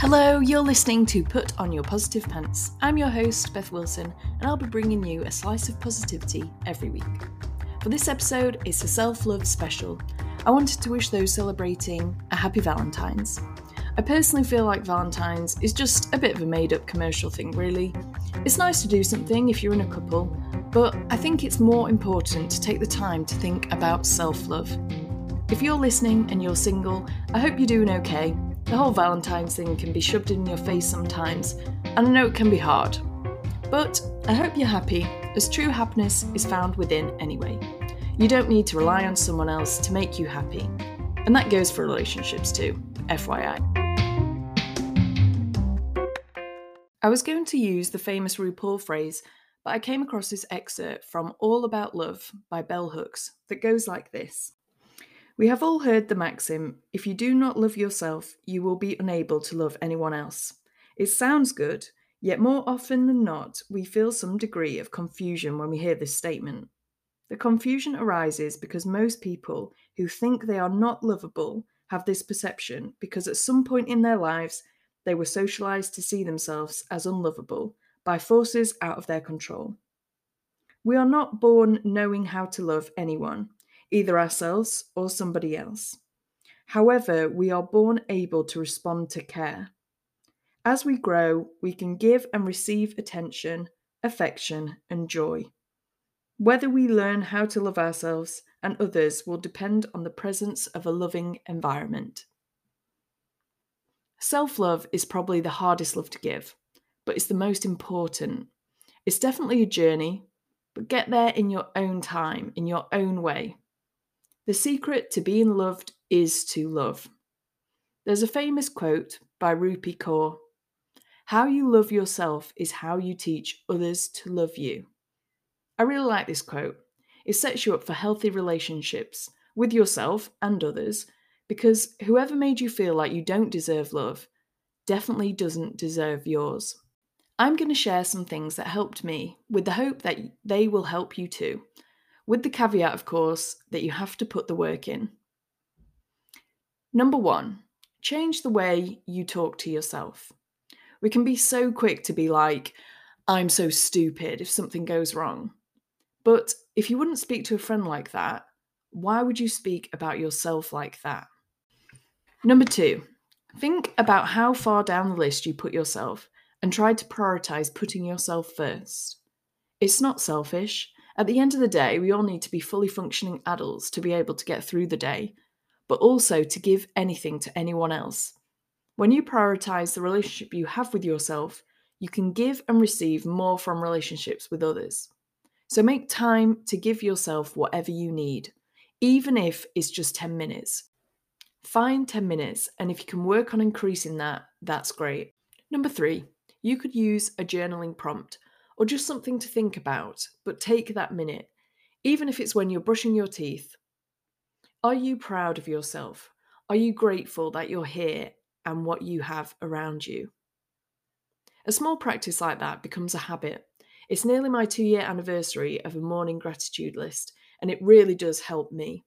Hello, you're listening to Put On Your Positive Pants. I'm your host, Beth Wilson, and I'll be bringing you a slice of positivity every week. For this episode, it's a self love special. I wanted to wish those celebrating a happy Valentine's. I personally feel like Valentine's is just a bit of a made up commercial thing, really. It's nice to do something if you're in a couple, but I think it's more important to take the time to think about self love. If you're listening and you're single, I hope you're doing okay the whole Valentine's thing can be shoved in your face sometimes, and I know it can be hard. But I hope you're happy, as true happiness is found within anyway. You don't need to rely on someone else to make you happy. And that goes for relationships too, FYI. I was going to use the famous RuPaul phrase, but I came across this excerpt from All About Love by Bell Hooks that goes like this we have all heard the maxim if you do not love yourself, you will be unable to love anyone else. It sounds good, yet more often than not, we feel some degree of confusion when we hear this statement. The confusion arises because most people who think they are not lovable have this perception because at some point in their lives they were socialized to see themselves as unlovable by forces out of their control. We are not born knowing how to love anyone either ourselves or somebody else. However, we are born able to respond to care. As we grow, we can give and receive attention, affection, and joy. Whether we learn how to love ourselves and others will depend on the presence of a loving environment. Self love is probably the hardest love to give, but it's the most important. It's definitely a journey, but get there in your own time, in your own way. The secret to being loved is to love. There's a famous quote by Rupi Kaur How you love yourself is how you teach others to love you. I really like this quote. It sets you up for healthy relationships with yourself and others because whoever made you feel like you don't deserve love definitely doesn't deserve yours. I'm going to share some things that helped me with the hope that they will help you too with the caveat, of course, that you have to put the work in. Number one, change the way you talk to yourself. We can be so quick to be like, I'm so stupid if something goes wrong. But if you wouldn't speak to a friend like that, why would you speak about yourself like that? Number two, think about how far down the list you put yourself and try to prioritize putting yourself first. It's not selfish, at the end of the day, we all need to be fully functioning adults to be able to get through the day, but also to give anything to anyone else. When you prioritize the relationship you have with yourself, you can give and receive more from relationships with others. So make time to give yourself whatever you need, even if it's just 10 minutes. Find 10 minutes, and if you can work on increasing that, that's great. Number three, you could use a journaling prompt or just something to think about, but take that minute, even if it's when you're brushing your teeth. Are you proud of yourself? Are you grateful that you're here and what you have around you? A small practice like that becomes a habit. It's nearly my two year anniversary of a morning gratitude list, and it really does help me.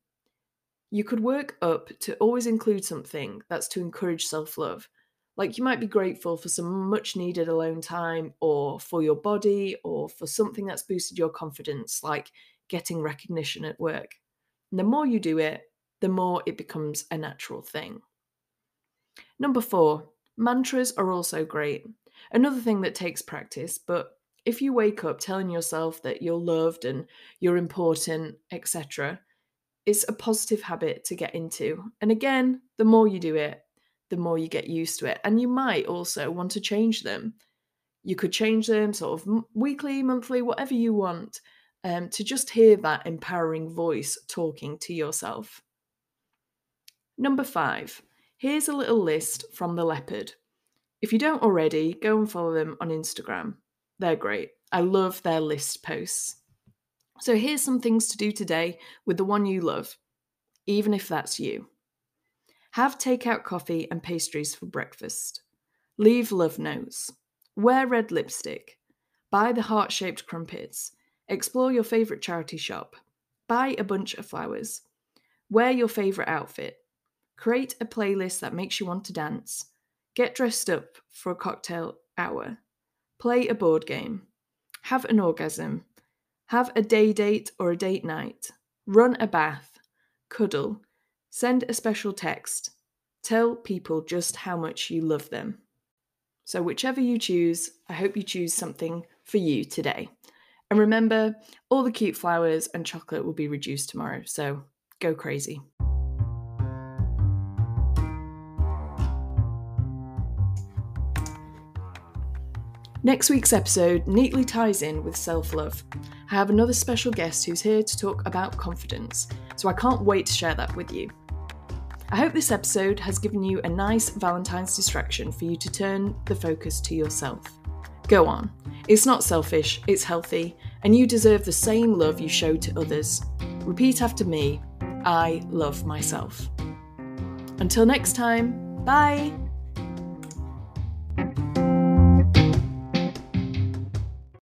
You could work up to always include something that's to encourage self love, like you might be grateful for some much needed alone time or for your body or for something that's boosted your confidence, like getting recognition at work. And the more you do it, the more it becomes a natural thing. Number four, mantras are also great. Another thing that takes practice, but if you wake up telling yourself that you're loved and you're important, etc., it's a positive habit to get into. And again, the more you do it, the more you get used to it. And you might also want to change them. You could change them sort of weekly, monthly, whatever you want, um, to just hear that empowering voice talking to yourself. Number five, here's a little list from The Leopard. If you don't already, go and follow them on Instagram. They're great. I love their list posts. So here's some things to do today with the one you love, even if that's you. Have takeout coffee and pastries for breakfast. Leave love notes. Wear red lipstick. Buy the heart shaped crumpets. Explore your favourite charity shop. Buy a bunch of flowers. Wear your favourite outfit. Create a playlist that makes you want to dance. get dressed up for a cocktail hour, play a board game, have an orgasm, have a day date or a date night, run a bath, cuddle, send a special text, tell people just how much you love them. So, whichever you choose, I hope you choose something for you today. And remember, all the cute flowers and chocolate will be reduced tomorrow, so go crazy. Next week's episode neatly ties in with self love. I have another special guest who's here to talk about confidence, so I can't wait to share that with you. I hope this episode has given you a nice Valentine's distraction for you to turn the focus to yourself. Go on. It's not selfish, it's healthy, and you deserve the same love you show to others. Repeat after me I love myself. Until next time, bye!